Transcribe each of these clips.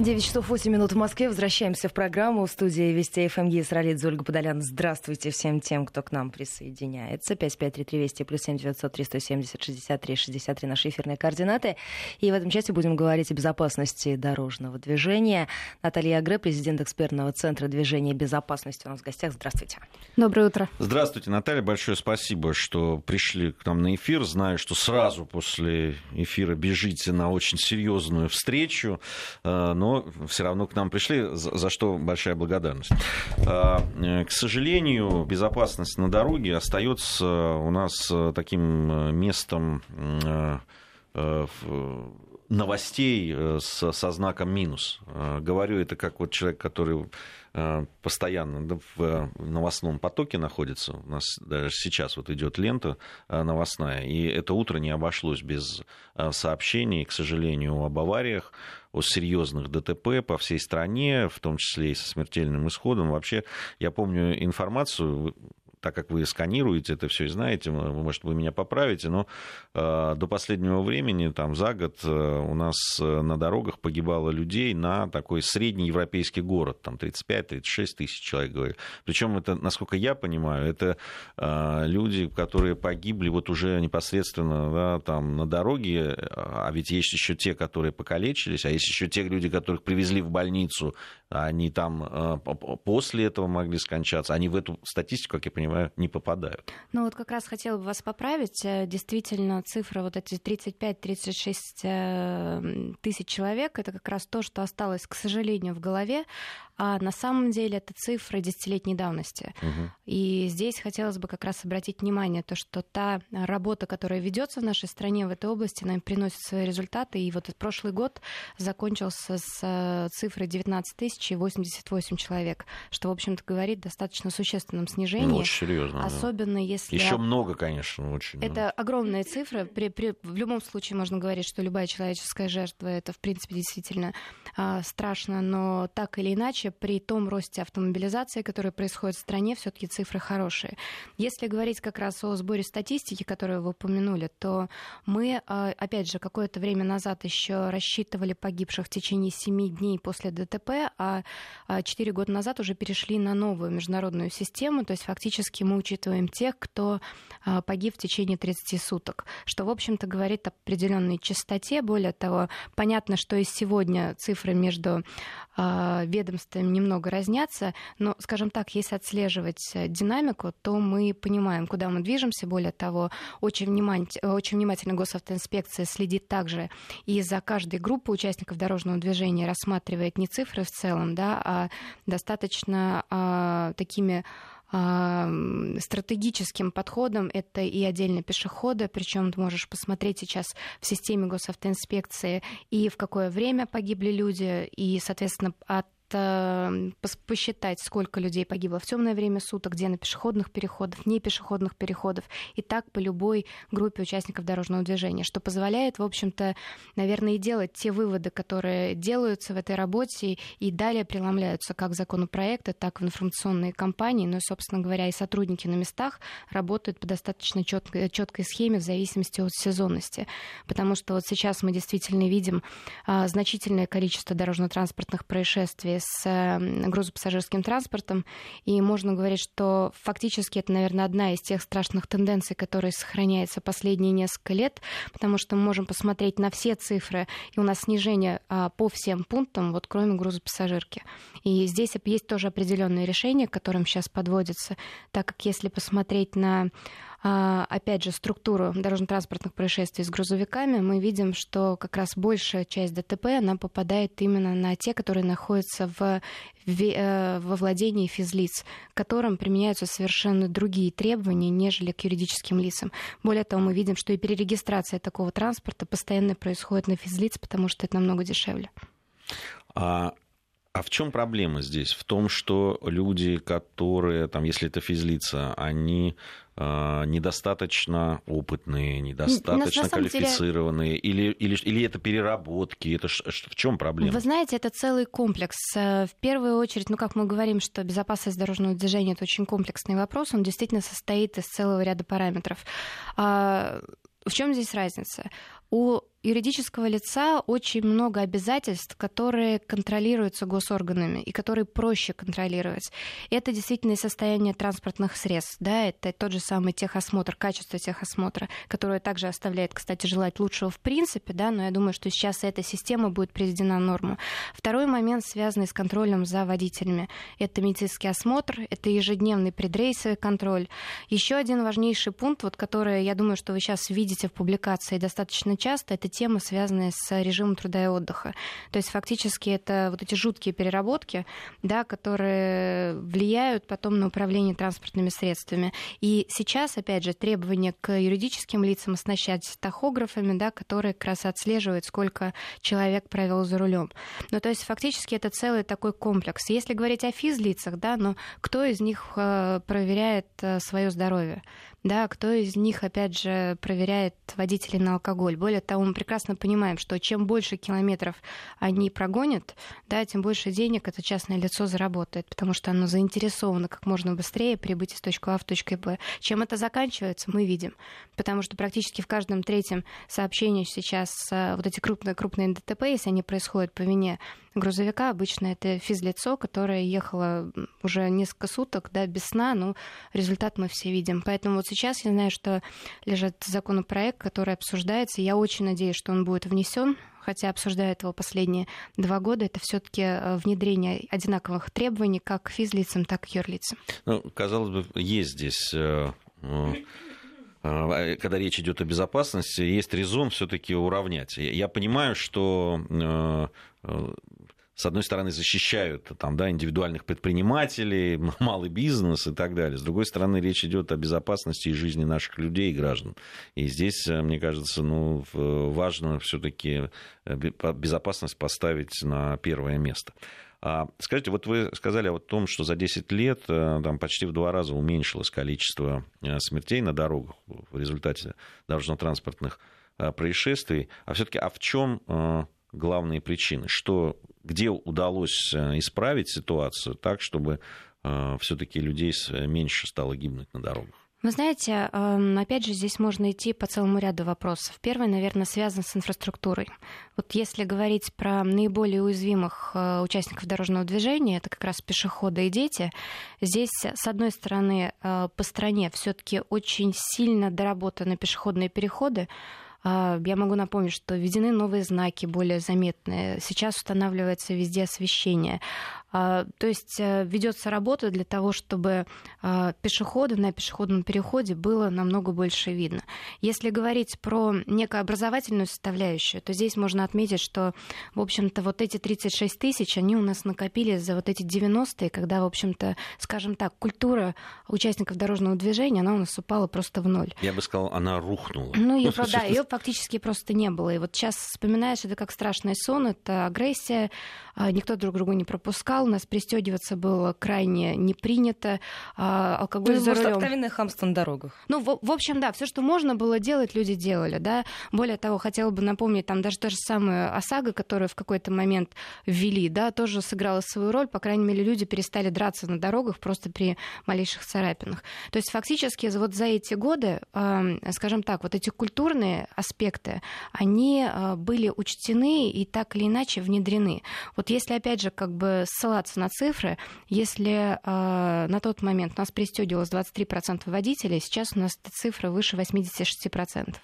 9 часов 8 минут в Москве. Возвращаемся в программу. В студии Вести ФМ есть Ролит Ольга Подолян. Здравствуйте всем тем, кто к нам присоединяется. 5533 Вести плюс 7 903 170 63 63 наши эфирные координаты. И в этом части будем говорить о безопасности дорожного движения. Наталья Агре, президент экспертного центра движения безопасности у нас в гостях. Здравствуйте. Доброе утро. Здравствуйте, Наталья. Большое спасибо, что пришли к нам на эфир. Знаю, что сразу после эфира бежите на очень серьезную встречу. Э, но все равно к нам пришли, за что большая благодарность. А, э, к сожалению, безопасность на дороге остается у нас э, таким э, местом новостей со, со знаком минус. Говорю это как вот человек, который постоянно в новостном потоке находится. У нас даже сейчас вот идет лента новостная, и это утро не обошлось без сообщений, к сожалению, об авариях о серьезных ДТП по всей стране, в том числе и со смертельным исходом. Вообще, я помню информацию, так как вы сканируете это все и знаете, может, вы меня поправите, но э, до последнего времени, там, за год э, у нас э, на дорогах погибало людей на такой средний европейский город, там 35-36 тысяч человек, говорят. Причем это, насколько я понимаю, это э, люди, которые погибли вот уже непосредственно да, там, на дороге, а ведь есть еще те, которые покалечились, а есть еще те люди, которых привезли в больницу, они там э, после этого могли скончаться, они в эту статистику, как я понимаю, понимаю, не попадают. Ну вот как раз хотела бы вас поправить. Э, действительно, цифра вот эти 35-36 э, тысяч человек, это как раз то, что осталось, к сожалению, в голове а на самом деле это цифры десятилетней давности. Угу. И здесь хотелось бы как раз обратить внимание, то, что та работа, которая ведется в нашей стране в этой области, она приносит свои результаты. И вот прошлый год закончился с э, цифрой 19 тысяч и 88 человек, что, в общем-то, говорит достаточно существенном снижении. Ну, очень серьезно. Особенно да. если... Еще много, конечно, очень. Это да. огромная цифра. При, при, в любом случае можно говорить, что любая человеческая жертва, это, в принципе, действительно э, страшно, но так или иначе при том росте автомобилизации, который происходит в стране, все-таки цифры хорошие. Если говорить как раз о сборе статистики, которую вы упомянули, то мы, а, опять же, какое-то время назад еще рассчитывали погибших в течение 7 дней после ДТП, а 4 года назад уже перешли на новую международную систему, то есть фактически мы учитываем тех, кто а, погиб в течение 30 суток, что, в общем-то, говорит о определенной частоте. Более того, понятно, что и сегодня цифры между а, ведомствами немного разнятся, но, скажем так, если отслеживать э, динамику, то мы понимаем, куда мы движемся. Более того, очень, внимательно, очень внимательно госавтоинспекция следит также и за каждой группой участников дорожного движения, рассматривает не цифры в целом, да, а достаточно а, такими стратегическим подходом это и отдельно пешеходы, причем ты можешь посмотреть сейчас в системе госавтоинспекции и в какое время погибли люди, и, соответственно, от Эм, посчитать, сколько людей погибло в темное время суток, где на пешеходных переходах, не пешеходных переходов, и так по любой группе участников дорожного движения, что позволяет, в общем-то, наверное, и делать те выводы, которые делаются в этой работе и далее преломляются как законопроекты, так и в информационные кампании, но, собственно говоря, и сотрудники на местах работают по достаточно четкой, четкой схеме в зависимости от сезонности, потому что вот сейчас мы действительно видим а, значительное количество дорожно-транспортных происшествий с эм, грузопассажирским транспортом. И можно говорить, что фактически это, наверное, одна из тех страшных тенденций, которые сохраняются последние несколько лет, потому что мы можем посмотреть на все цифры, и у нас снижение а, по всем пунктам, вот кроме грузопассажирки. И здесь есть тоже определенные решения, к которым сейчас подводятся, так как если посмотреть на опять же, структуру дорожно-транспортных происшествий с грузовиками, мы видим, что как раз большая часть ДТП, она попадает именно на те, которые находятся в, э, во владении физлиц, которым применяются совершенно другие требования, нежели к юридическим лицам. Более того, мы видим, что и перерегистрация такого транспорта постоянно происходит на физлиц, потому что это намного дешевле. А а в чем проблема здесь? В том, что люди, которые, там, если это физлица, они недостаточно опытные, недостаточно квалифицированные, деле... или, или, или это переработки, это ш, в чем проблема? Вы знаете, это целый комплекс. Э, в первую очередь, ну как мы говорим, что безопасность дорожного движения это очень комплексный вопрос, он действительно состоит из целого ряда параметров. А, в чем здесь разница? У юридического лица очень много обязательств, которые контролируются госорганами и которые проще контролировать. Это действительно состояние транспортных средств, да, это тот же самый техосмотр, качество техосмотра, которое также оставляет, кстати, желать лучшего в принципе, да, но я думаю, что сейчас эта система будет приведена в норму. Второй момент, связанный с контролем за водителями. Это медицинский осмотр, это ежедневный предрейсовый контроль. Еще один важнейший пункт, вот, который, я думаю, что вы сейчас видите в публикации достаточно часто, это темы, связанные с режимом труда и отдыха. То есть фактически это вот эти жуткие переработки, да, которые влияют потом на управление транспортными средствами. И сейчас, опять же, требования к юридическим лицам оснащать тахографами, да, которые как раз отслеживают, сколько человек провел за рулем. Ну, то есть фактически это целый такой комплекс. Если говорить о физлицах, да, но кто из них э, проверяет э, свое здоровье? Да, кто из них, опять же, проверяет водителей на алкоголь. Более того, мы прекрасно понимаем, что чем больше километров они прогонят, да, тем больше денег это частное лицо заработает, потому что оно заинтересовано как можно быстрее прибыть из точки А в точку Б. Чем это заканчивается, мы видим, потому что практически в каждом третьем сообщении сейчас э, вот эти крупные, крупные ДТП, если они происходят по вине грузовика обычно это физлицо, которое ехало уже несколько суток, да, без сна, но результат мы все видим. Поэтому вот сейчас я знаю, что лежит законопроект, который обсуждается. Я очень надеюсь, что он будет внесен хотя обсуждают его последние два года, это все-таки э, внедрение одинаковых требований как к физлицам, так и к юрлицам. Ну, казалось бы, есть здесь э, э, когда речь идет о безопасности, есть резон все-таки уравнять. Я понимаю, что с одной стороны, защищают там, да, индивидуальных предпринимателей, малый бизнес и так далее. С другой стороны, речь идет о безопасности и жизни наших людей и граждан. И здесь, э, мне кажется, ну, важно все-таки э, безопасность поставить на первое место. А, скажите, вот вы сказали о том, что за 10 лет э, там, почти в два раза уменьшилось количество смертей на дорогах в результате дорожно-транспортных происшествий. А все-таки, а в чем главные причины? Что, где удалось э, исправить ситуацию так, чтобы э, все-таки людей меньше стало гибнуть на дорогах? Вы знаете, эм, опять же, здесь можно идти по целому ряду вопросов. Первый, наверное, связан с инфраструктурой. Вот если говорить про наиболее уязвимых э, участников дорожного движения, это как раз пешеходы и дети, здесь, с одной стороны, по стране все-таки очень сильно доработаны пешеходные переходы, я могу напомнить, что введены новые знаки, более заметные. Сейчас устанавливается везде освещение. А, то есть э, ведется работа для того, чтобы а, пешеходу на пешеходном переходе было намного больше видно. Если говорить про некую образовательную составляющую, то здесь можно отметить, что, в общем-то, вот эти 36 тысяч, они у нас накопились за вот эти 90-е, когда, в общем-то, скажем так, культура участников дорожного движения, она у нас упала просто в ноль. Я бы сказал, она рухнула. Ну, ее, да, ее фактически просто не было. И вот сейчас вспоминаешь, это как страшный сон, это агрессия, никто друг другу не пропускал, у нас пристегиваться было крайне не принято, а, алкоголь ну, за рулем. откровенное хамство на дорогах. Ну, в, в общем, да, все, что можно было делать, люди делали, да. Более того, хотела бы напомнить, там даже та же самая ОСАГО, которую в какой-то момент ввели, да, тоже сыграла свою роль, по крайней мере, люди перестали драться на дорогах просто при малейших царапинах. То есть фактически вот за эти годы, скажем так, вот эти культурные аспекты, они а, были учтены и так или иначе внедрены. Вот если, опять же, как бы ссылаться на цифры, если э, на тот момент нас пристегивалось 23% водителей, сейчас у нас цифра выше 86%.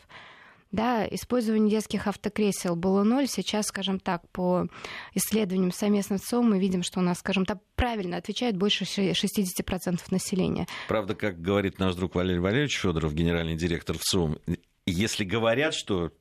Да, использование детских автокресел было ноль. Сейчас, скажем так, по исследованиям совместно с ЦОМ мы видим, что у нас, скажем так, правильно отвечает больше 60% населения. Правда, как говорит наш друг Валерий Валерьевич Федоров, генеральный директор ЦОМ, если говорят, что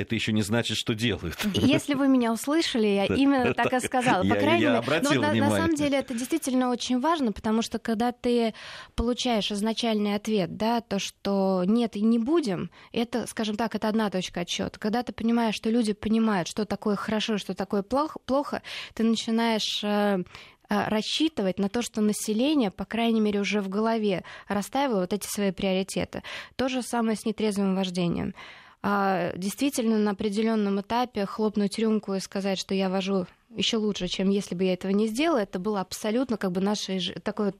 это еще не значит, что делают. Если вы меня услышали, я именно так и сказала. По крайней мере, но на, на самом деле это действительно очень важно, потому что когда ты получаешь изначальный ответ, да, то, что нет и не будем, это, скажем так, это одна точка отсчета. Когда ты понимаешь, что люди понимают, что такое хорошо, что такое плохо, плохо ты начинаешь э, э, рассчитывать на то, что население, по крайней мере, уже в голове расставило вот эти свои приоритеты. То же самое с нетрезвым вождением. А, действительно, на определенном этапе хлопнуть рюмку и сказать, что я вожу еще лучше, чем если бы я этого не сделала, это было абсолютно как бы наш такой вот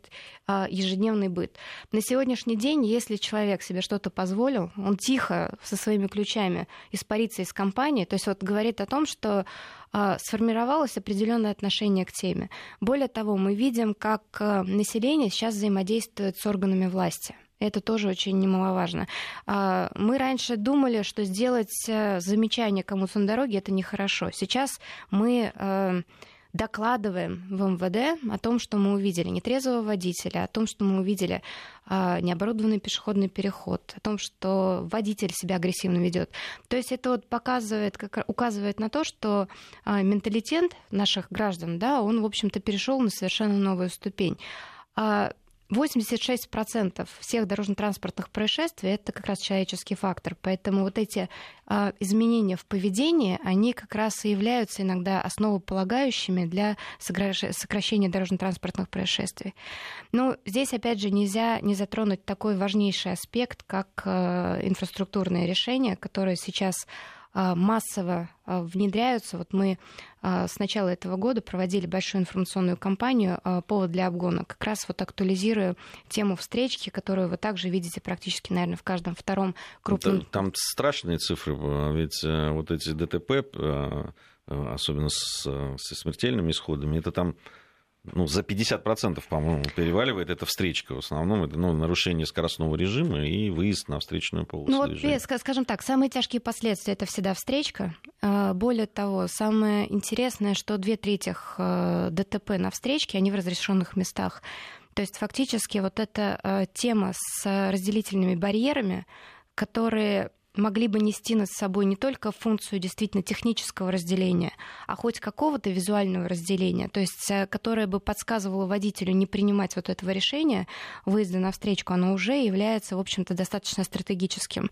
а, ежедневный быт. На сегодняшний день, если человек себе что-то позволил, он тихо со своими ключами испарится из компании, то есть вот говорит о том, что а, сформировалось определенное отношение к теме. Более того, мы видим, как население сейчас взаимодействует с органами власти. Это тоже очень немаловажно. А, мы раньше думали, что сделать э, замечание кому-то на дороге это нехорошо. Сейчас мы э, докладываем в МВД о том, что мы увидели нетрезвого водителя, о том, что мы увидели а, необорудованный пешеходный переход, о том, что водитель себя агрессивно ведет. То есть это вот показывает, как, указывает на то, что а, менталитет наших граждан, да, он, в общем-то, перешел на совершенно новую ступень. 86% всех дорожно-транспортных происшествий это как раз человеческий фактор. Поэтому вот эти э, изменения в поведении, они как раз и являются иногда основополагающими для сокращения дорожно-транспортных происшествий. Но здесь, опять же, нельзя не затронуть такой важнейший аспект, как э, инфраструктурные решения, которые сейчас массово а, внедряются. Вот мы а, с начала этого года проводили большую информационную кампанию «Повод для обгона», как раз вот актуализируя тему встречки, которую вы также видите практически, наверное, в каждом втором крупном... Там страшные цифры, ведь э, вот эти ДТП, э, особенно со смертельными исходами, это там ну, за 50%, по-моему, переваливает эта встречка. В основном это ну, нарушение скоростного режима и выезд на встречную полосу. Ну, вот, скажем так, самые тяжкие последствия это всегда встречка. А, более того, самое интересное, что две трети э, ДТП на встречке, они в разрешенных местах. То есть фактически вот эта э, тема с разделительными барьерами, которые могли бы нести над собой не только функцию действительно технического разделения, а хоть какого-то визуального разделения, то есть э, которое бы подсказывало водителю не принимать вот этого решения выезда на встречку, оно уже является, в общем-то, достаточно стратегическим.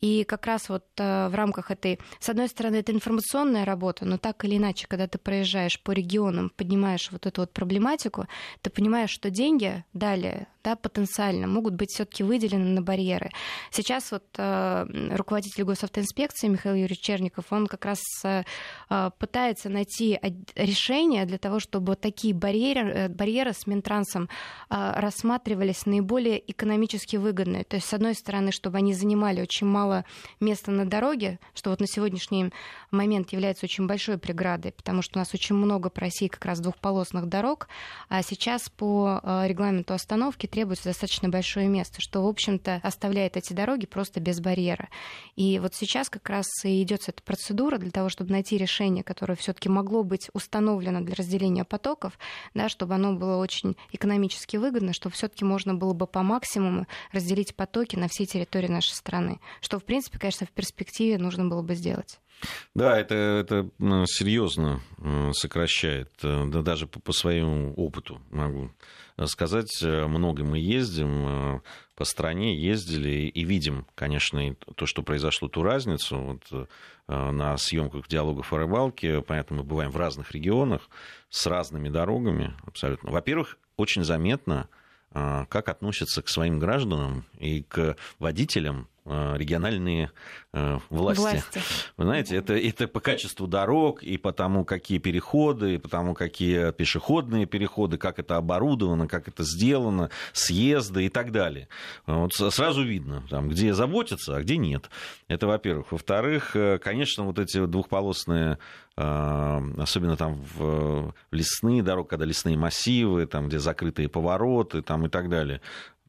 И как раз вот э, в рамках этой, с одной стороны, это информационная работа, но так или иначе, когда ты проезжаешь по регионам, поднимаешь вот эту вот проблематику, ты понимаешь, что деньги далее да, потенциально могут быть все-таки выделены на барьеры. Сейчас вот э, руководитель госавтоинспекции Михаил Юрьевич Черников, он как раз э, э пытается найти решение для того, чтобы такие барьеры, э, барьеры с Минтрансом э, рассматривались наиболее экономически выгодные. То есть, с одной стороны, чтобы они занимали очень мало места на дороге, что вот на сегодняшний момент является очень большой преградой, потому что у нас очень много по России как раз двухполосных дорог, а сейчас по э, регламенту остановки требуется достаточно большое место, что, в общем-то, оставляет эти дороги просто без барьера. И вот сейчас как раз и идет эта процедура для того, чтобы найти решение, которое все-таки могло быть установлено для разделения потоков, да, чтобы оно было очень экономически выгодно, чтобы все-таки можно было бы по максимуму разделить потоки на всей территории нашей страны, что, в принципе, конечно, в перспективе нужно было бы сделать. Да, это, это ну, серьезно э, сокращает, э, да даже по, по своему опыту могу сказать. Э, много мы ездим по стране, ездили и видим, конечно, то, что произошло, ту разницу. Вот на съемках диалогов о рыбалке, понятно, мы бываем в разных регионах с разными дорогами абсолютно. Во-первых, очень заметно, как относятся к своим гражданам и к водителям региональные э, власти. власти. Вы знаете, это, это по качеству дорог, и по тому, какие переходы, и по тому, какие пешеходные переходы, как это оборудовано, как это сделано, съезды и так далее. Вот сразу видно, там, где заботятся, а где нет. Это, во-первых. Во-вторых, э, конечно, вот эти двухполосные особенно там в лесные дороги, когда лесные массивы, там, где закрытые повороты там, и так далее.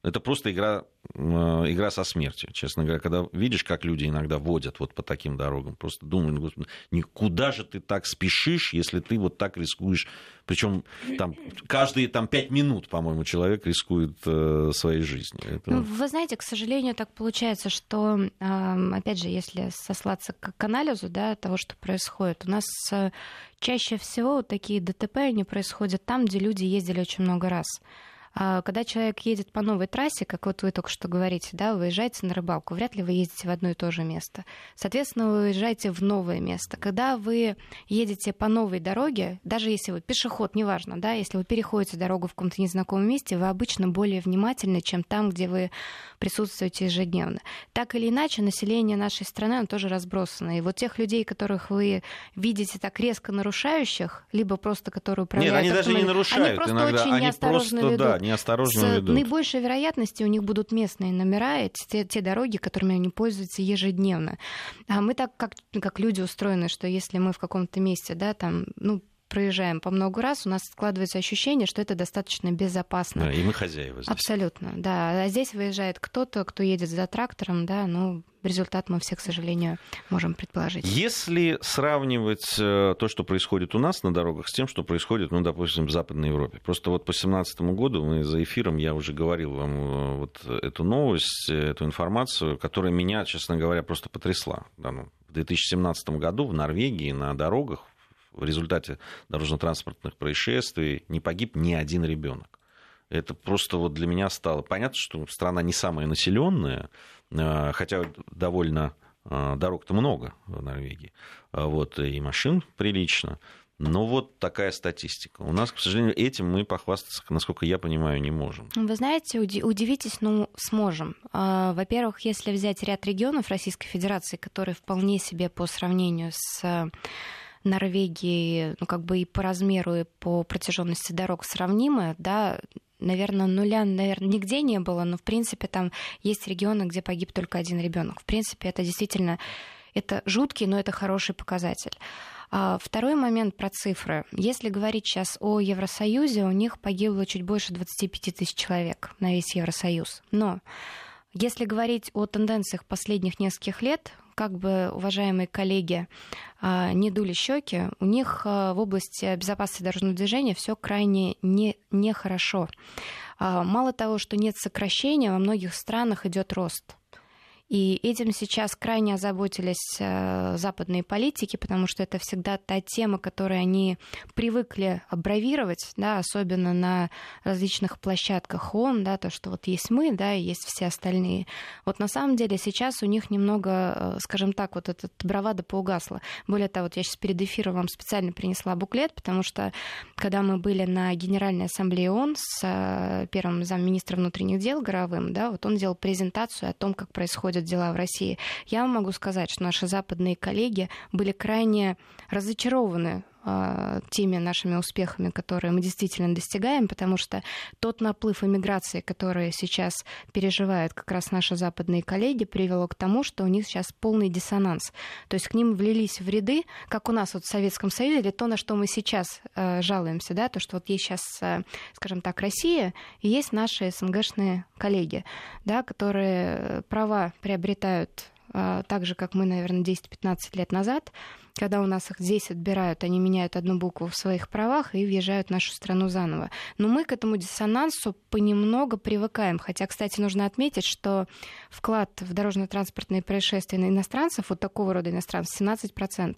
Это просто игра Э, игра со смертью, честно говоря. Когда видишь, как люди иногда водят вот по таким дорогам, просто думаю, ну, господи, никуда же ты так спешишь, если ты вот так рискуешь. Причем там каждые там, пять минут, по-моему, человек рискует э, своей жизнью. Это... Ну, вы знаете, к сожалению, так получается, что, э, опять же, если сослаться к, к анализу да, того, что происходит, у нас э, чаще всего такие ДТП, они происходят там, где люди ездили очень много раз. А когда человек едет по новой трассе, как вот вы только что говорите, да, вы выезжаете на рыбалку, вряд ли вы ездите в одно и то же место. Соответственно, вы уезжаете в новое место. Когда вы едете по новой дороге, даже если вы пешеход, неважно, да, если вы переходите дорогу в каком-то незнакомом месте, вы обычно более внимательны, чем там, где вы присутствуете ежедневно. Так или иначе, население нашей страны, оно тоже разбросано. И вот тех людей, которых вы видите так резко нарушающих, либо просто которые управляют... Нет, они даже не нарушают. Они просто иногда. очень они неосторожно просто, ведут. Да, неосторожно С ведут. наибольшей вероятностью у них будут местные номера, те, те дороги, которыми они пользуются ежедневно. А мы так, как, как люди устроены, что если мы в каком-то месте, да, там, ну, проезжаем по много раз, у нас складывается ощущение, что это достаточно безопасно. Да, и мы хозяева здесь. Абсолютно, да. А здесь выезжает кто-то, кто едет за трактором, да, ну, результат мы все, к сожалению, можем предположить. Если сравнивать э, то, что происходит у нас на дорогах, с тем, что происходит, ну, допустим, в Западной Европе. Просто вот по 2017 году мы за эфиром, я уже говорил вам э, вот эту новость, эту информацию, которая меня, честно говоря, просто потрясла. Да, ну, в 2017 году в Норвегии на дорогах в результате дорожно-транспортных происшествий не погиб ни один ребенок. Это просто вот для меня стало понятно, что страна не самая населенная, э, хотя довольно э, дорог-то много в Норвегии, а вот, и машин прилично. Но вот такая статистика. У нас, к сожалению, этим мы похвастаться, насколько я понимаю, не можем. Вы знаете, удивитесь, ну, сможем. А, во-первых, если взять ряд регионов Российской Федерации, которые вполне себе по сравнению с Норвегии, ну, как бы и по размеру, и по протяженности дорог сравнимы, да, наверное, нуля, наверное, нигде не было, но, в принципе, там есть регионы, где погиб только один ребенок. В принципе, это действительно это жуткий, но это хороший показатель. А второй момент про цифры. Если говорить сейчас о Евросоюзе, у них погибло чуть больше 25 тысяч человек на весь Евросоюз. Но если говорить о тенденциях последних нескольких лет, как бы уважаемые коллеги а, не дули щеки, у них а, в области безопасности дорожного движения все крайне не, нехорошо. А, мало того, что нет сокращения, во многих странах идет рост. И этим сейчас крайне озаботились э, западные политики, потому что это всегда та тема, которую они привыкли аббровировать, да, особенно на различных площадках ООН, да, то, что вот есть мы, да, и есть все остальные. Вот на самом деле сейчас у них немного, э, скажем так, вот этот бравада поугасла. Более того, вот я сейчас перед эфиром вам специально принесла буклет, потому что когда мы были на Генеральной Ассамблее ООН с э, первым замминистра внутренних дел Горовым, да, вот он делал презентацию о том, как происходит происходят дела в России, я вам могу сказать, что наши западные коллеги были крайне разочарованы теми нашими успехами, которые мы действительно достигаем, потому что тот наплыв иммиграции, который сейчас переживают как раз наши западные коллеги, привело к тому, что у них сейчас полный диссонанс. То есть к ним влились в ряды, как у нас вот в Советском Союзе, или то, на что мы сейчас э, жалуемся, да, то, что вот есть сейчас, э, скажем так, Россия, и есть наши СНГшные коллеги, да, которые права приобретают так же, как мы, наверное, 10-15 лет назад, когда у нас их здесь отбирают, они меняют одну букву в своих правах и въезжают в нашу страну заново. Но мы к этому диссонансу понемногу привыкаем. Хотя, кстати, нужно отметить, что вклад в дорожно-транспортные происшествия на иностранцев, вот такого рода иностранцев, 17%.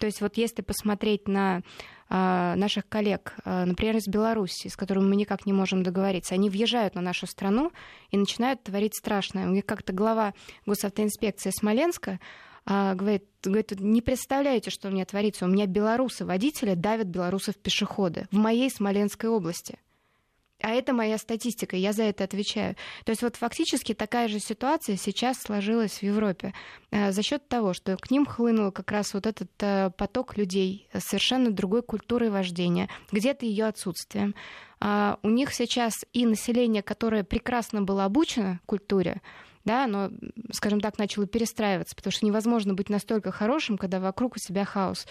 То есть вот если посмотреть на а, наших коллег, а, например, из Беларуси, с которыми мы никак не можем договориться, они въезжают на нашу страну и начинают творить страшное. У них как-то глава госавтоинспекции Смоленска а, говорит, говорит, не представляете, что у меня творится. У меня белорусы-водители давят белорусов-пешеходы в моей Смоленской области. А это моя статистика, я за это отвечаю. То есть вот фактически такая же ситуация сейчас сложилась в Европе э, за счет того, что к ним хлынул как раз вот этот э, поток людей с совершенно другой культурой вождения, где-то ее отсутствием. А у них сейчас и население, которое прекрасно было обучено культуре, да, оно, скажем так, начало перестраиваться, потому что невозможно быть настолько хорошим, когда вокруг у себя хаос.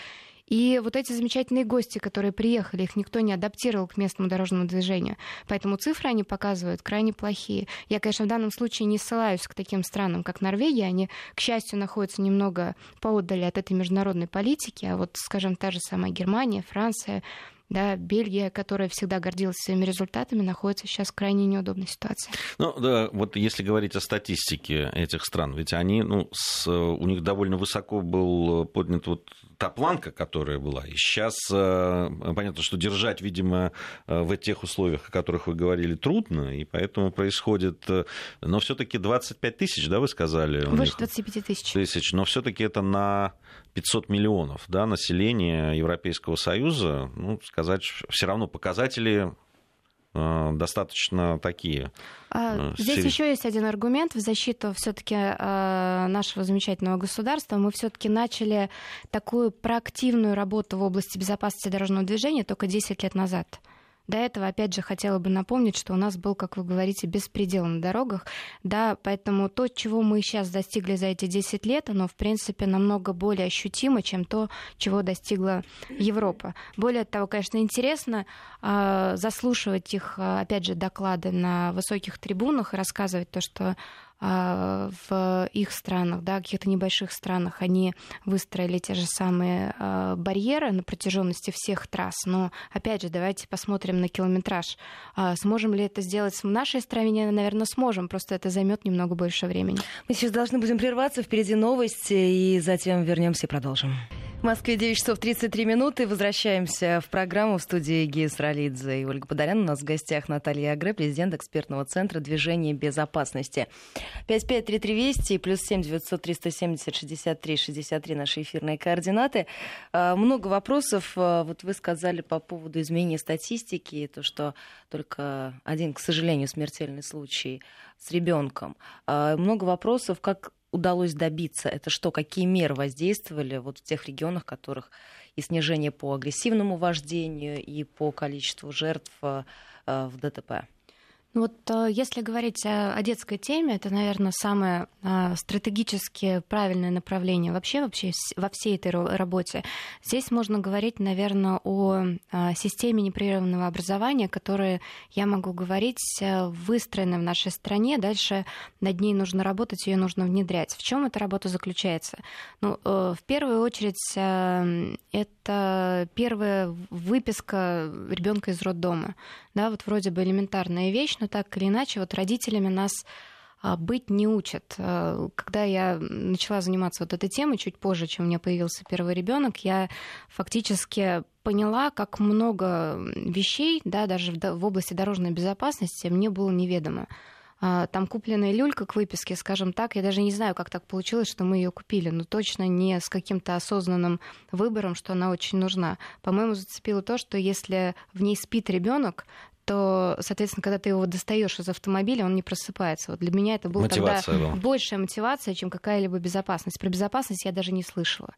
И вот эти замечательные гости, которые приехали, их никто не адаптировал к местному дорожному движению. Поэтому цифры они показывают крайне плохие. Я, конечно, в данном случае не ссылаюсь к таким странам, как Норвегия. Они, к счастью, находятся немного поодали от этой международной политики. А вот, скажем, та же самая Германия, Франция, Да, Бельгия, которая всегда гордилась своими результатами, находится сейчас в крайне неудобной ситуации. Ну, да, вот если говорить о статистике этих стран, ведь они, ну, с, у них довольно высоко был поднят вот та планка, которая была. И сейчас э, понятно, что держать, видимо, э, в тех условиях, о которых вы говорили, трудно, и поэтому происходит... Э, но все таки 25 тысяч, да, вы сказали? Больше 25 тысяч. Тысяч, но все таки это на 500 миллионов да, населения Европейского Союза. Ну, сказать, все равно показатели Э, достаточно такие. А, э, здесь еще есть один аргумент в защиту все-таки э, нашего замечательного государства. Мы все-таки начали такую проактивную работу в области безопасности дорожного движения только 10 лет назад. До этого, опять же, хотела бы напомнить, что у нас был, как вы говорите, беспредел на дорогах. Да, поэтому то, чего мы сейчас достигли за эти 10 лет, оно, в принципе, намного более ощутимо, чем то, чего достигла Европа. Более того, конечно, интересно э, заслушивать их, опять же, доклады на высоких трибунах и рассказывать то, что а, в их странах, да, каких-то небольших странах, они выстроили те же самые а, барьеры на протяженности всех трасс. Но, опять же, давайте посмотрим на километраж. А, сможем ли это сделать в нашей стране? Наверное, сможем, просто это займет немного больше времени. Мы сейчас должны будем прерваться, впереди новости, и затем вернемся и продолжим. В Москве 9 часов 33 минуты. Возвращаемся в программу в студии Гея Ралидзе и Ольга Подолян. У нас в гостях Наталья Агре, президент экспертного центра движения безопасности. 553320 и плюс 7 900 370 63 63 наши эфирные координаты. А, много вопросов. А, вот вы сказали по поводу изменения статистики, то, что только один, к сожалению, смертельный случай с ребенком. А, много вопросов, как удалось добиться? Это что, какие меры воздействовали вот в тех регионах, которых и снижение по агрессивному вождению, и по количеству жертв э, в ДТП? Вот э, если говорить о, детской теме, это, наверное, самое э, стратегически правильное направление вообще, вообще во всей этой работе. Здесь можно говорить, наверное, о э, системе непрерывного образования, которая, я могу говорить, выстроена в нашей стране. Дальше над ней нужно работать, ее нужно внедрять. В чем эта работа заключается? Ну, в первую очередь, это первая выписка ребенка из роддома. Да, вот вроде бы элементарная вещь, но так или иначе вот родителями нас а, быть не учат. А, когда я начала заниматься вот этой темой чуть позже, чем у меня появился первый ребенок, я фактически поняла, как много вещей, да, даже в области дорожной безопасности мне было неведомо. А, там купленная люлька к выписке, скажем так, я даже не знаю, как так получилось, что мы ее купили, но точно не с каким-то осознанным выбором, что она очень нужна. По-моему, зацепило то, что если в ней спит ребенок, то, соответственно, когда ты его достаешь из автомобиля, он не просыпается. Вот для меня это была тогда была. большая мотивация, чем какая-либо безопасность. Про безопасность я даже не слышала.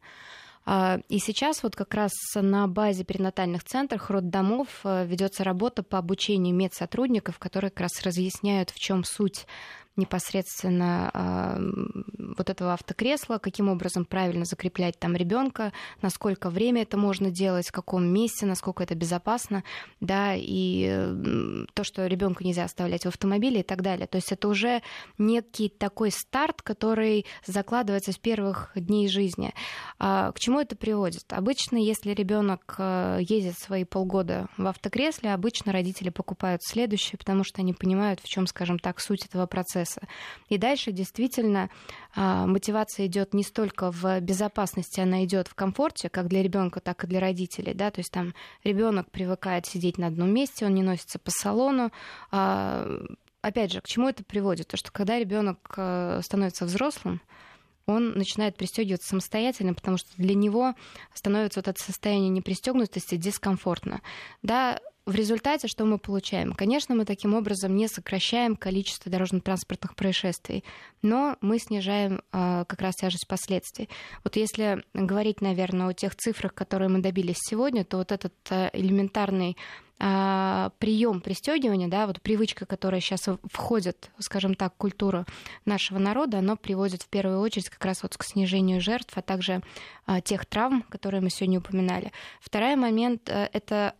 А, и сейчас вот как раз на базе перинатальных центров, роддомов э, ведется работа по обучению медсотрудников, которые как раз разъясняют, в чем суть непосредственно э, вот этого автокресла, каким образом правильно закреплять там ребенка, насколько время это можно делать, в каком месте, насколько это безопасно, да, и то, что ребенка нельзя оставлять в автомобиле и так далее. То есть это уже некий такой старт, который закладывается с первых дней жизни. А к чему это приводит? Обычно, если ребенок э, ездит свои полгода в автокресле, обычно родители покупают следующее, потому что они понимают, в чем, скажем так, суть этого процесса процесса. И дальше действительно а, мотивация идет не столько в безопасности, она идет в комфорте, как для ребенка, так и для родителей. Да? То есть там ребенок привыкает сидеть на одном месте, он не носится по салону. А, опять же, к чему это приводит? То, что когда ребенок э, становится взрослым, он начинает пристегиваться самостоятельно, потому что для него становится вот это состояние непристегнутости дискомфортно. Да, в результате что мы получаем? Конечно, мы таким образом не сокращаем количество дорожно-транспортных происшествий, но мы снижаем э, как раз тяжесть последствий. Вот если говорить, наверное, о тех цифрах, которые мы добились сегодня, то вот этот э, элементарный прием пристегивания, да, вот привычка, которая сейчас входит, скажем так, в культуру нашего народа, оно приводит в первую очередь как раз вот к снижению жертв, а также а, тех травм, которые мы сегодня упоминали. Второй момент э, — это,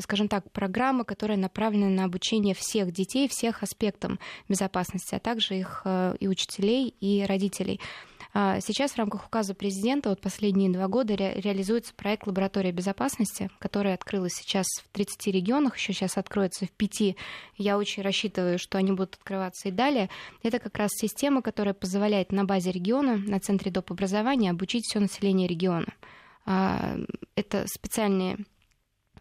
скажем так, программа, которая направлена на обучение всех детей, всех аспектам безопасности, а также их э, и учителей, и родителей. А, сейчас в рамках указа президента вот последние два года ре- реализуется проект «Лаборатория безопасности», который открылась сейчас в 30 регионах, еще сейчас откроется в 5. Я очень рассчитываю, что они будут открываться и далее. Это как раз система, которая позволяет на базе региона, на центре доп. образования обучить все население региона. А, это специальные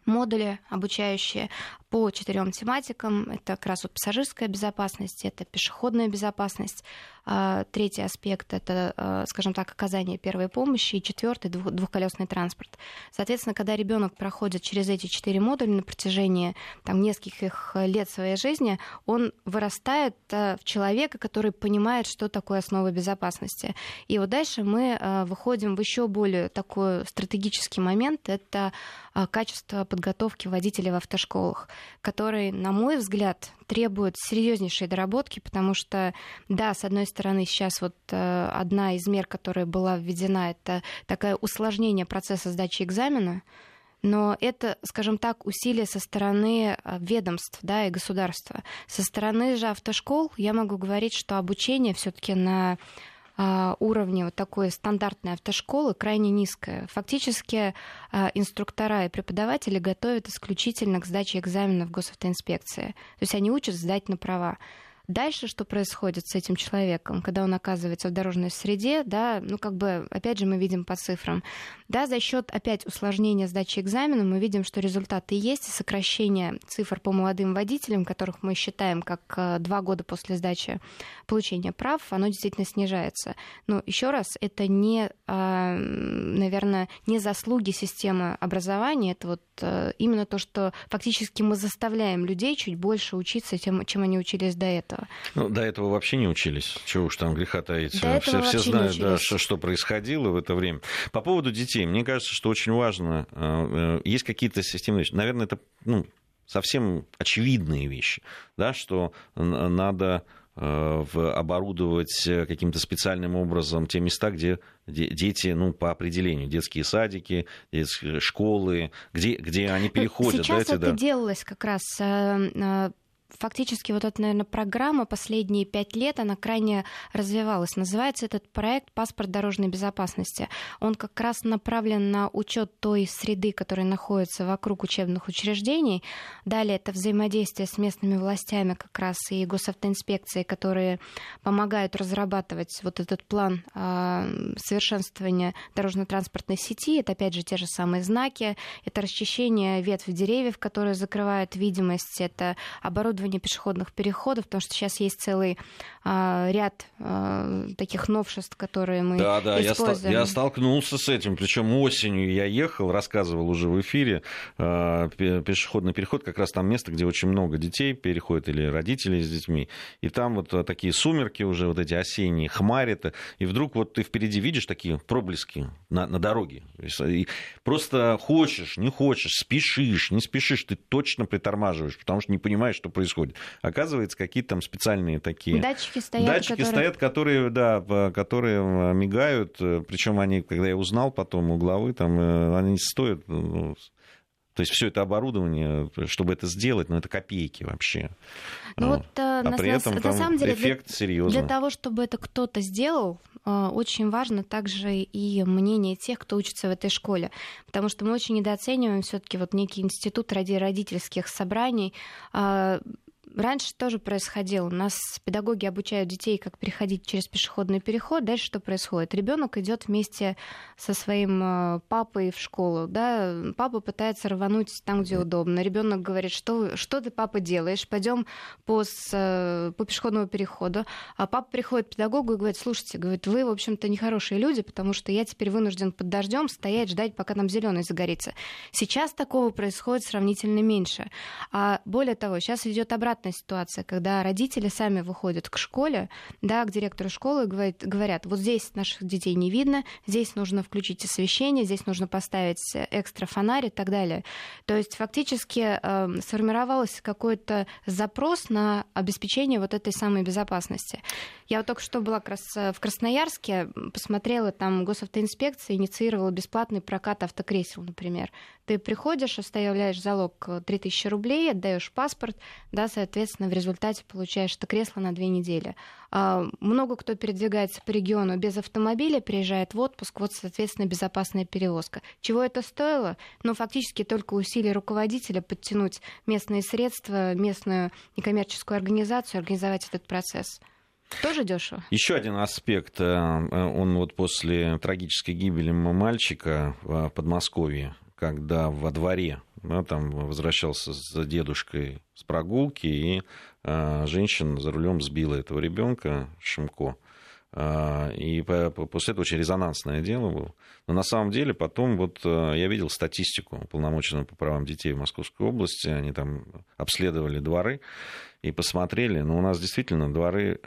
модули обучающие по четырем тематикам. Это как раз вот пассажирская безопасность, это пешеходная безопасность, а, третий аспект — это, а, скажем так, оказание первой помощи. И четвертый — двухколесный транспорт. Соответственно, когда ребенок проходит через эти четыре модуля на протяжении там, нескольких лет своей жизни, он вырастает а, в человека, который понимает, что такое основа безопасности. И вот дальше мы выходим в еще более такой стратегический момент — это качество подготовки водителей в автошколах, который, на мой взгляд, требует серьезнейшей доработки, потому что, да, с одной стороны, сейчас вот э, одна из мер, которая была введена, это такое усложнение процесса сдачи экзамена, но это, скажем так, усилия со стороны э, ведомств да, и государства. Со стороны же автошкол я могу говорить, что обучение все-таки на а, уровне вот такой стандартной автошколы крайне низкая. Фактически а, инструктора и преподаватели готовят исключительно к сдаче экзаменов госавтоинспекции. То есть они учат сдать на права. Дальше что происходит с этим человеком, когда он оказывается в дорожной среде, да, ну как бы, опять же, мы видим по цифрам, да, за счет опять усложнения сдачи экзамена мы видим, что результаты есть, и сокращение цифр по молодым водителям, которых мы считаем как э, два года после сдачи получения прав, оно действительно снижается. Но еще раз, это не, а, наверное, не заслуги системы образования, это вот э, именно то, что фактически мы заставляем людей чуть больше учиться, тем, чем они учились до этого этого. Ну, до этого вообще не учились. Чего уж там греха таить. До все, все знают, да, что, что происходило в это время. По поводу детей, мне кажется, что очень важно, э, э, есть какие-то системные вещи. Наверное, это ну, совсем очевидные вещи, да, что надо э, оборудовать каким-то специальным образом те места, где дети, ну, по определению, детские садики, детские школы, где, где они переходят. Сейчас да, это да. делалось как раз фактически вот эта, наверное, программа последние пять лет, она крайне развивалась. Называется этот проект «Паспорт дорожной безопасности». Он как раз направлен на учет той среды, которая находится вокруг учебных учреждений. Далее это взаимодействие с местными властями как раз и госавтоинспекцией, которые помогают разрабатывать вот этот план э, совершенствования дорожно-транспортной сети. Это, опять же, те же самые знаки, это расчищение ветвь деревьев, которые закрывают видимость, это оборудование оборудование пешеходных переходов, потому что сейчас есть целый а, ряд а, таких новшеств, которые мы да, да, используем. Я, я столкнулся с этим, причем осенью я ехал, рассказывал уже в эфире, а, пешеходный переход, как раз там место, где очень много детей переходит или родителей с детьми, и там вот такие сумерки уже, вот эти осенние, хмарит, и вдруг вот ты впереди видишь такие проблески на, на дороге, и просто хочешь, не хочешь, спешишь, не спешишь, ты точно притормаживаешь, потому что не понимаешь, что происходит происходит. Оказывается, какие-то там специальные такие... Датчики стоят, Датчики которые... стоят, которые, да, которые мигают. Причем они, когда я узнал потом у главы, там, э, они стоят ну, то есть все это оборудование, чтобы это сделать, ну это копейки вообще. Ну, вот, э, а на, при этом на, там на самом деле эффект для, серьезный. Для того, чтобы это кто-то сделал, э, очень важно также и мнение тех, кто учится в этой школе, потому что мы очень недооцениваем все-таки вот некий институт ради родительских собраний раньше тоже происходило. У нас педагоги обучают детей, как переходить через пешеходный переход. Дальше что происходит? Ребенок идет вместе со своим э, папой в школу. Да? Папа пытается рвануть там, где удобно. Ребенок говорит, что, что ты, папа, делаешь? Пойдем по, э, по пешеходному переходу. А папа приходит к педагогу и говорит, слушайте, говорит, вы, в общем-то, нехорошие люди, потому что я теперь вынужден под дождем стоять, ждать, пока там зеленый загорится. Сейчас такого происходит сравнительно меньше. А более того, сейчас идет обратно обратная ситуация, когда родители сами выходят к школе, да, к директору школы и говорят, говорят, вот здесь наших детей не видно, здесь нужно включить освещение, здесь нужно поставить экстра фонарь и так далее. То есть фактически э, сформировался какой-то запрос на обеспечение вот этой самой безопасности. Я вот только что была э, в Красноярске, посмотрела, там госавтоинспекция инициировала бесплатный прокат автокресел, например. Ты приходишь, оставляешь залог 3000 э, рублей, отдаешь паспорт, да, соответственно, в результате получаешь это кресло на две недели. А, много кто передвигается по региону без автомобиля, приезжает в отпуск, вот, соответственно, безопасная перевозка. Чего это стоило? Ну, фактически только усилия руководителя подтянуть местные средства, местную некоммерческую организацию, организовать этот процесс. Тоже дешево. Еще один аспект. Э, э, он вот после трагической гибели мальчика в Подмосковье, когда во дворе да, там возвращался с дедушкой с прогулки, и а, женщина за рулем сбила этого ребенка Шимко. А, и после этого очень резонансное дело было. Но на самом деле потом вот а, я видел статистику уполномоченную по правам детей в Московской области. Они там обследовали дворы и посмотрели. Но у нас действительно дворы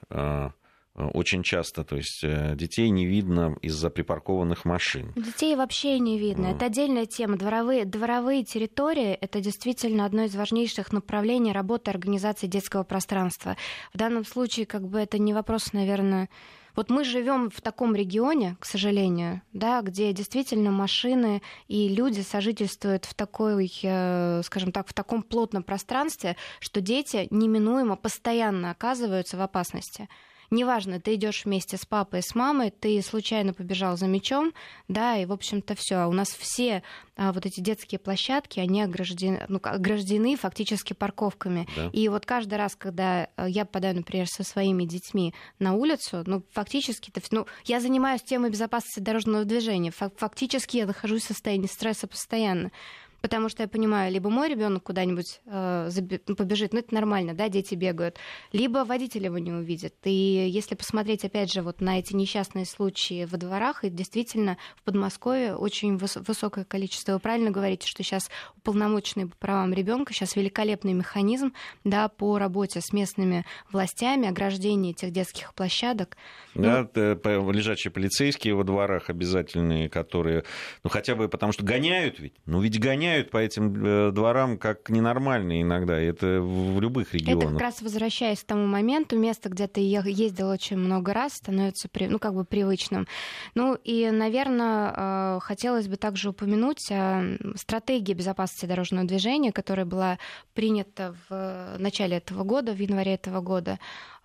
очень часто, то есть э, детей не видно из-за припаркованных машин. Детей вообще не видно. Это отдельная тема. Дворовые, дворовые территории — это действительно одно из важнейших направлений работы организации детского пространства. В данном случае как бы это не вопрос, наверное, вот мы живем в таком регионе, к сожалению, да, где действительно машины и люди сожительствуют в такой, э, скажем так, в таком плотном пространстве, что дети неминуемо постоянно оказываются в опасности неважно, ты идешь вместе с папой, с мамой, ты случайно побежал за мячом, да, и, в общем-то, все. А у нас все а, вот эти детские площадки, они ограждены, ну, ограждены фактически парковками. Да. И вот каждый раз, когда э, я попадаю, например, со своими детьми на улицу, ну, фактически, ну, я занимаюсь темой безопасности дорожного движения, фактически я нахожусь в состоянии стресса постоянно потому что я понимаю, либо мой ребенок куда-нибудь э, ну, побежит, ну это нормально, да, дети бегают, либо водитель его не увидит. И если посмотреть, опять же, вот на эти несчастные случаи во дворах, и действительно в Подмосковье очень выс- высокое количество. Вы правильно говорите, что сейчас уполномоченный по правам ребенка, сейчас великолепный механизм, да, по работе с местными властями, ограждение этих детских площадок. Да, ну, лежачие полицейские во дворах обязательные, которые, ну хотя бы потому что гоняют ведь, ну ведь гоняют гоняют по этим э, дворам как ненормальные иногда. Это в любых регионах. Это как раз возвращаясь к тому моменту, место, где ты ездил очень много раз, становится ну, как бы привычным. Ну и, наверное, э, хотелось бы также упомянуть о стратегии безопасности дорожного движения, которая была принята в начале этого года, в январе этого года.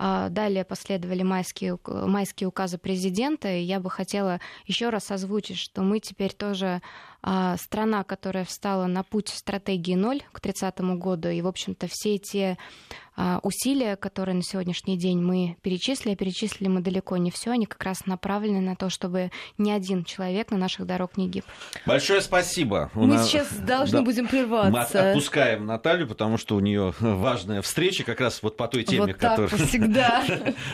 А далее последовали майские, майские указы президента, и я бы хотела еще раз озвучить, что мы теперь тоже страна, которая встала на путь стратегии ноль к 30 году, и, в общем-то, все те а, усилия, которые на сегодняшний день мы перечислили, перечислили мы далеко не все, они как раз направлены на то, чтобы ни один человек на наших дорог не гиб. Большое спасибо. Мы нас... сейчас должны да. будем прерваться. Мы отпускаем Наталью, потому что у нее важная встреча как раз вот по той теме, вот так которая... всегда.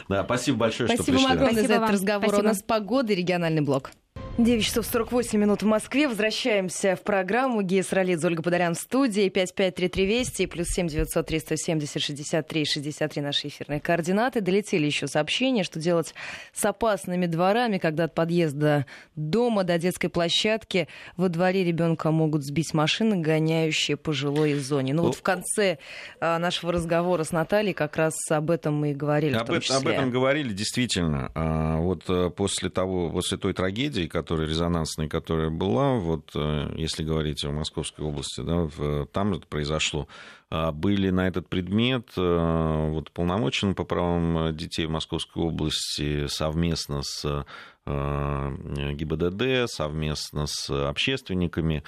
Да, спасибо большое, что пришли. Спасибо огромное за этот разговор. У нас погода, региональный блок. 9 часов 48 минут в Москве. Возвращаемся в программу. Гея Сралидзе, Ольга Подарян в студии. 5533 Вести плюс 7 903 170 63 63 наши эфирные координаты. Долетели еще сообщения, что делать с опасными дворами, когда от подъезда дома до детской площадки во дворе ребенка могут сбить машины, гоняющие по жилой зоне. Ну вот в конце а, нашего разговора с Натальей как раз об этом мы и говорили. Об, об этом говорили, действительно. А, вот э, после того, после той трагедии, которая которая резонансная, которая была, вот э, если говорить о Московской области, да, там это произошло, а, были на этот предмет э, вот, полномочены по правам детей в Московской области совместно с э, ГИБДД, совместно с общественниками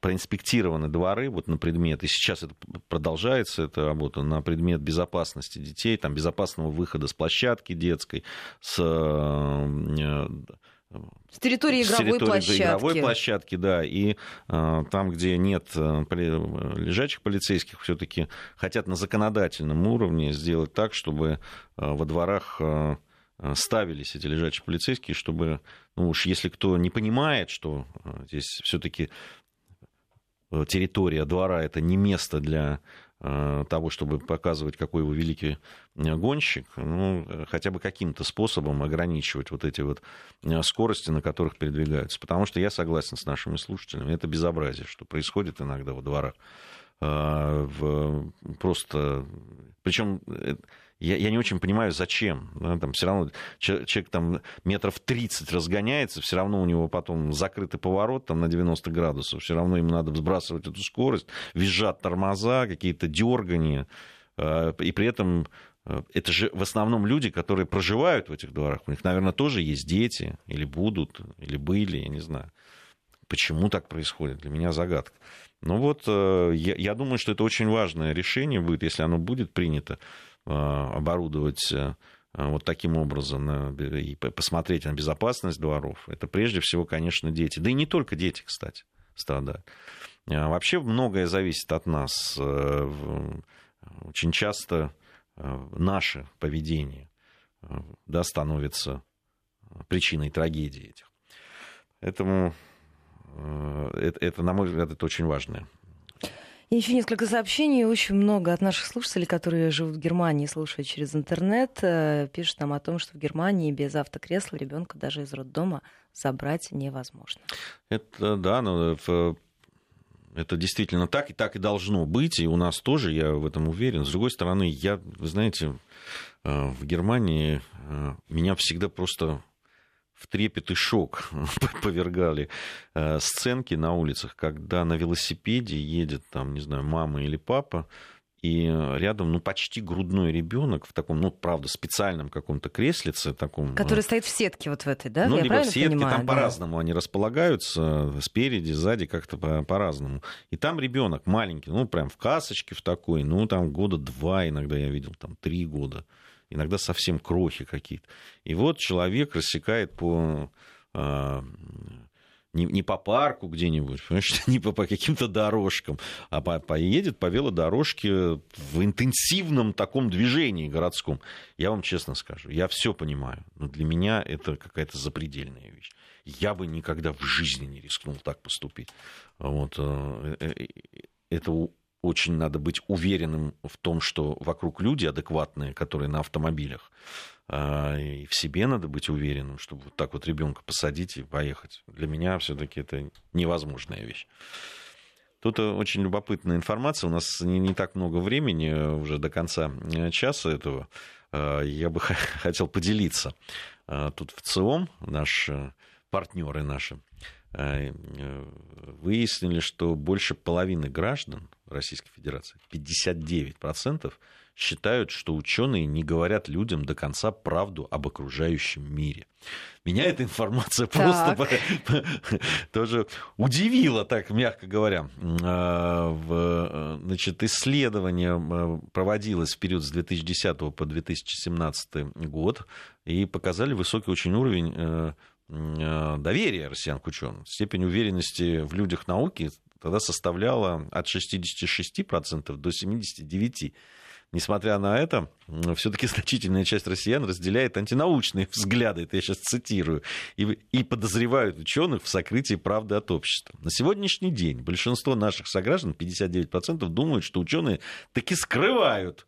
проинспектированы дворы вот на предмет, и сейчас это продолжается, эта работа, на предмет безопасности детей, там, безопасного выхода с площадки детской, с э, с территории игровой с территории площадки. игровой площадки, да, и э, там, где нет э, лежачих полицейских, все-таки хотят на законодательном уровне сделать так, чтобы э, во дворах э, ставились эти лежачие полицейские, чтобы, ну уж если кто не понимает, что э, здесь все-таки Э, территория двора это не место для э, того, чтобы показывать, какой вы великий э, гонщик, ну, хотя бы каким-то способом ограничивать вот эти вот скорости, на которых передвигаются. Потому что я согласен с нашими слушателями, это безобразие, что происходит иногда во дворах просто... Причем я, я не очень понимаю, зачем. Да, там все равно человек, человек там метров 30 разгоняется, все равно у него потом закрытый поворот там, на 90 градусов, все равно им надо сбрасывать эту скорость, визжат тормоза, какие-то дергания. А, и при этом а, это же в основном люди, которые проживают в этих дворах. У них, наверное, тоже есть дети, или будут, или были, я не знаю. Почему так происходит? Для меня загадка. Ну вот, э, я, думаю, что это очень важное решение будет, если оно будет принято. Э, оборудовать э, вот таким образом и посмотреть на безопасность дворов, это прежде всего, конечно, дети. Да и не только дети, кстати, страдают. А вообще многое зависит от нас. Очень часто наше поведение да, становится причиной трагедии этих. Поэтому это, это, на мой взгляд, это очень важное и еще несколько сообщений. Очень много от наших слушателей, которые живут в Германии, слушают через интернет, э, пишут нам о том, что в Германии без автокресла ребенка даже из роддома забрать невозможно. Это да, но это действительно так, и так и должно быть, и у нас тоже, я в этом уверен. С другой стороны, я, вы знаете, э, в Германии э, меня всегда просто в трепет и шок повергали э, сценки на улицах, когда на велосипеде едет там, не знаю, мама или папа, и рядом, ну, почти грудной ребенок в таком, ну, правда, специальном каком-то креслице таком. Который э, стоит в сетке вот в этой, да? Ну, Я либо в сетке, понимаю, там да? по-разному они располагаются, спереди, сзади как-то по-разному. И там ребенок маленький, ну, прям в касочке в такой, ну, там года два иногда я видел, там три года иногда совсем крохи какие-то. И вот человек рассекает по а, не, не по парку где-нибудь, понимаешь, не по, по каким-то дорожкам, а по, поедет по велодорожке в интенсивном таком движении городском. Я вам честно скажу, я все понимаю, но для меня это какая-то запредельная вещь. Я бы никогда в жизни не рискнул так поступить. Вот. Э, э, э, это очень надо быть уверенным в том, что вокруг люди адекватные, которые на автомобилях. А, и в себе надо быть уверенным, чтобы вот так вот ребенка посадить и поехать. Для меня все-таки это невозможная вещь. Тут очень любопытная информация. У нас не, не так много времени уже до конца э, часа этого. А, я бы хотел поделиться. А, тут в ЦИОМ наши партнеры наши э, выяснили, что больше половины граждан Российской Федерации, 59%, считают, что ученые не говорят людям до конца правду об окружающем мире. Меня эта информация так. просто тоже удивила, так мягко говоря. А, значит, исследование а, проводилось в период с 2010 по 2017 год и показали высокий очень уровень э, доверия россиян к ученым. Степень уверенности в людях науки тогда составляла от 66% до 79%. Несмотря на это, все-таки значительная часть россиян разделяет антинаучные взгляды, это я сейчас цитирую, и, и подозревают ученых в сокрытии правды от общества. На сегодняшний день большинство наших сограждан, 59%, думают, что ученые таки скрывают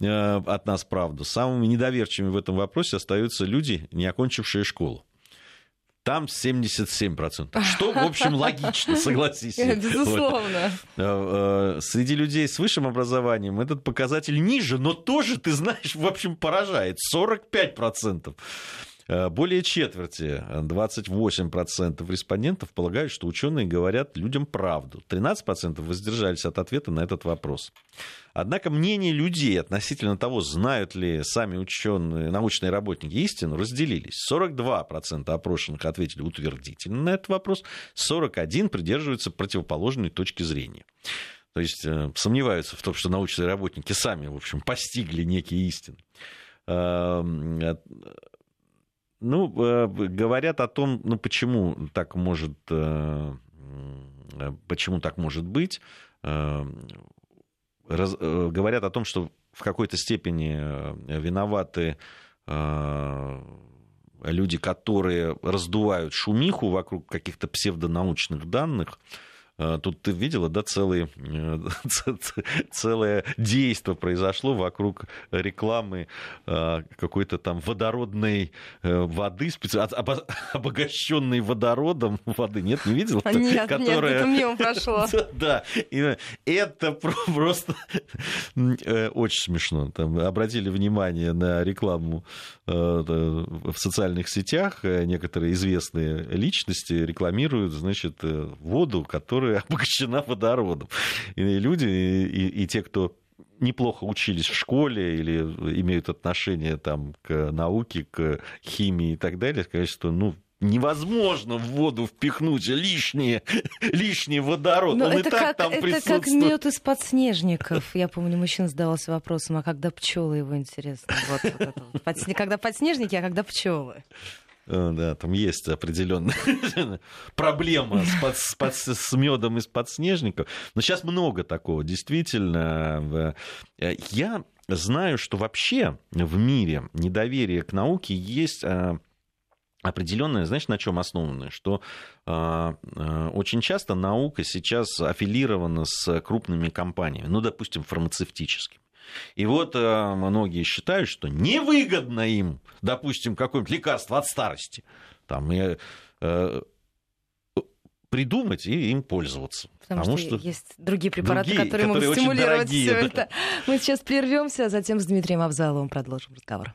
э, от нас правду. Самыми недоверчивыми в этом вопросе остаются люди, не окончившие школу там 77%. Что, в общем, логично, согласись. Безусловно. Вот. Э, э, среди людей с высшим образованием этот показатель ниже, но тоже, ты знаешь, в общем, поражает. 45%. Э, более четверти, 28% респондентов полагают, что ученые говорят людям правду. 13% воздержались от ответа на этот вопрос. Однако мнения людей относительно того, знают ли сами ученые, научные работники истину, разделились. 42% опрошенных ответили утвердительно на этот вопрос, 41% придерживаются противоположной точки зрения. То есть э, сомневаются в том, что научные работники сами, в общем, постигли некие истины. Ну, э, говорят о том, ну, почему так может, э, почему так может быть. Э, раз, говорят о том, что в какой-то степени виноваты люди, которые раздувают шумиху вокруг каких-то псевдонаучных данных, тут ты видела, да, целые, э, целое действо произошло вокруг рекламы э, какой-то там водородной воды, обогащенной водородом воды. Нет, не видела? Нет, которая... нет, это мимо прошло. Да, это просто очень смешно. Там обратили внимание на рекламу в социальных сетях. Некоторые известные личности рекламируют, значит, воду, которая которая обогащена водородом. И люди, и, и те, кто неплохо учились в школе или имеют отношение там, к науке, к химии и так далее, сказать, что ну, невозможно в воду впихнуть лишнее, лишний водород. Но Он это и так как, там это присутствует. как мед из подснежников. Я помню, мужчина задавался вопросом, а когда пчелы его интересно? Вот, вот это. Когда подснежники, а когда пчелы? Э, да, там есть определенная проблема с, под, с, под, с медом из подснежников. Но сейчас много такого, действительно. Э, я знаю, что вообще в мире недоверие к науке есть э, определенное, знаешь, на чем основано? Что э, очень часто наука сейчас аффилирована с крупными компаниями, ну, допустим, фармацевтическими. И вот э, многие считают, что невыгодно им, допустим, какое-нибудь лекарство от старости. Там, э, э, придумать и им пользоваться. Потому, Потому что, что есть другие препараты, другие, которые, которые могут стимулировать все это. Мы сейчас прервемся, а затем с Дмитрием Авзаловым продолжим разговор.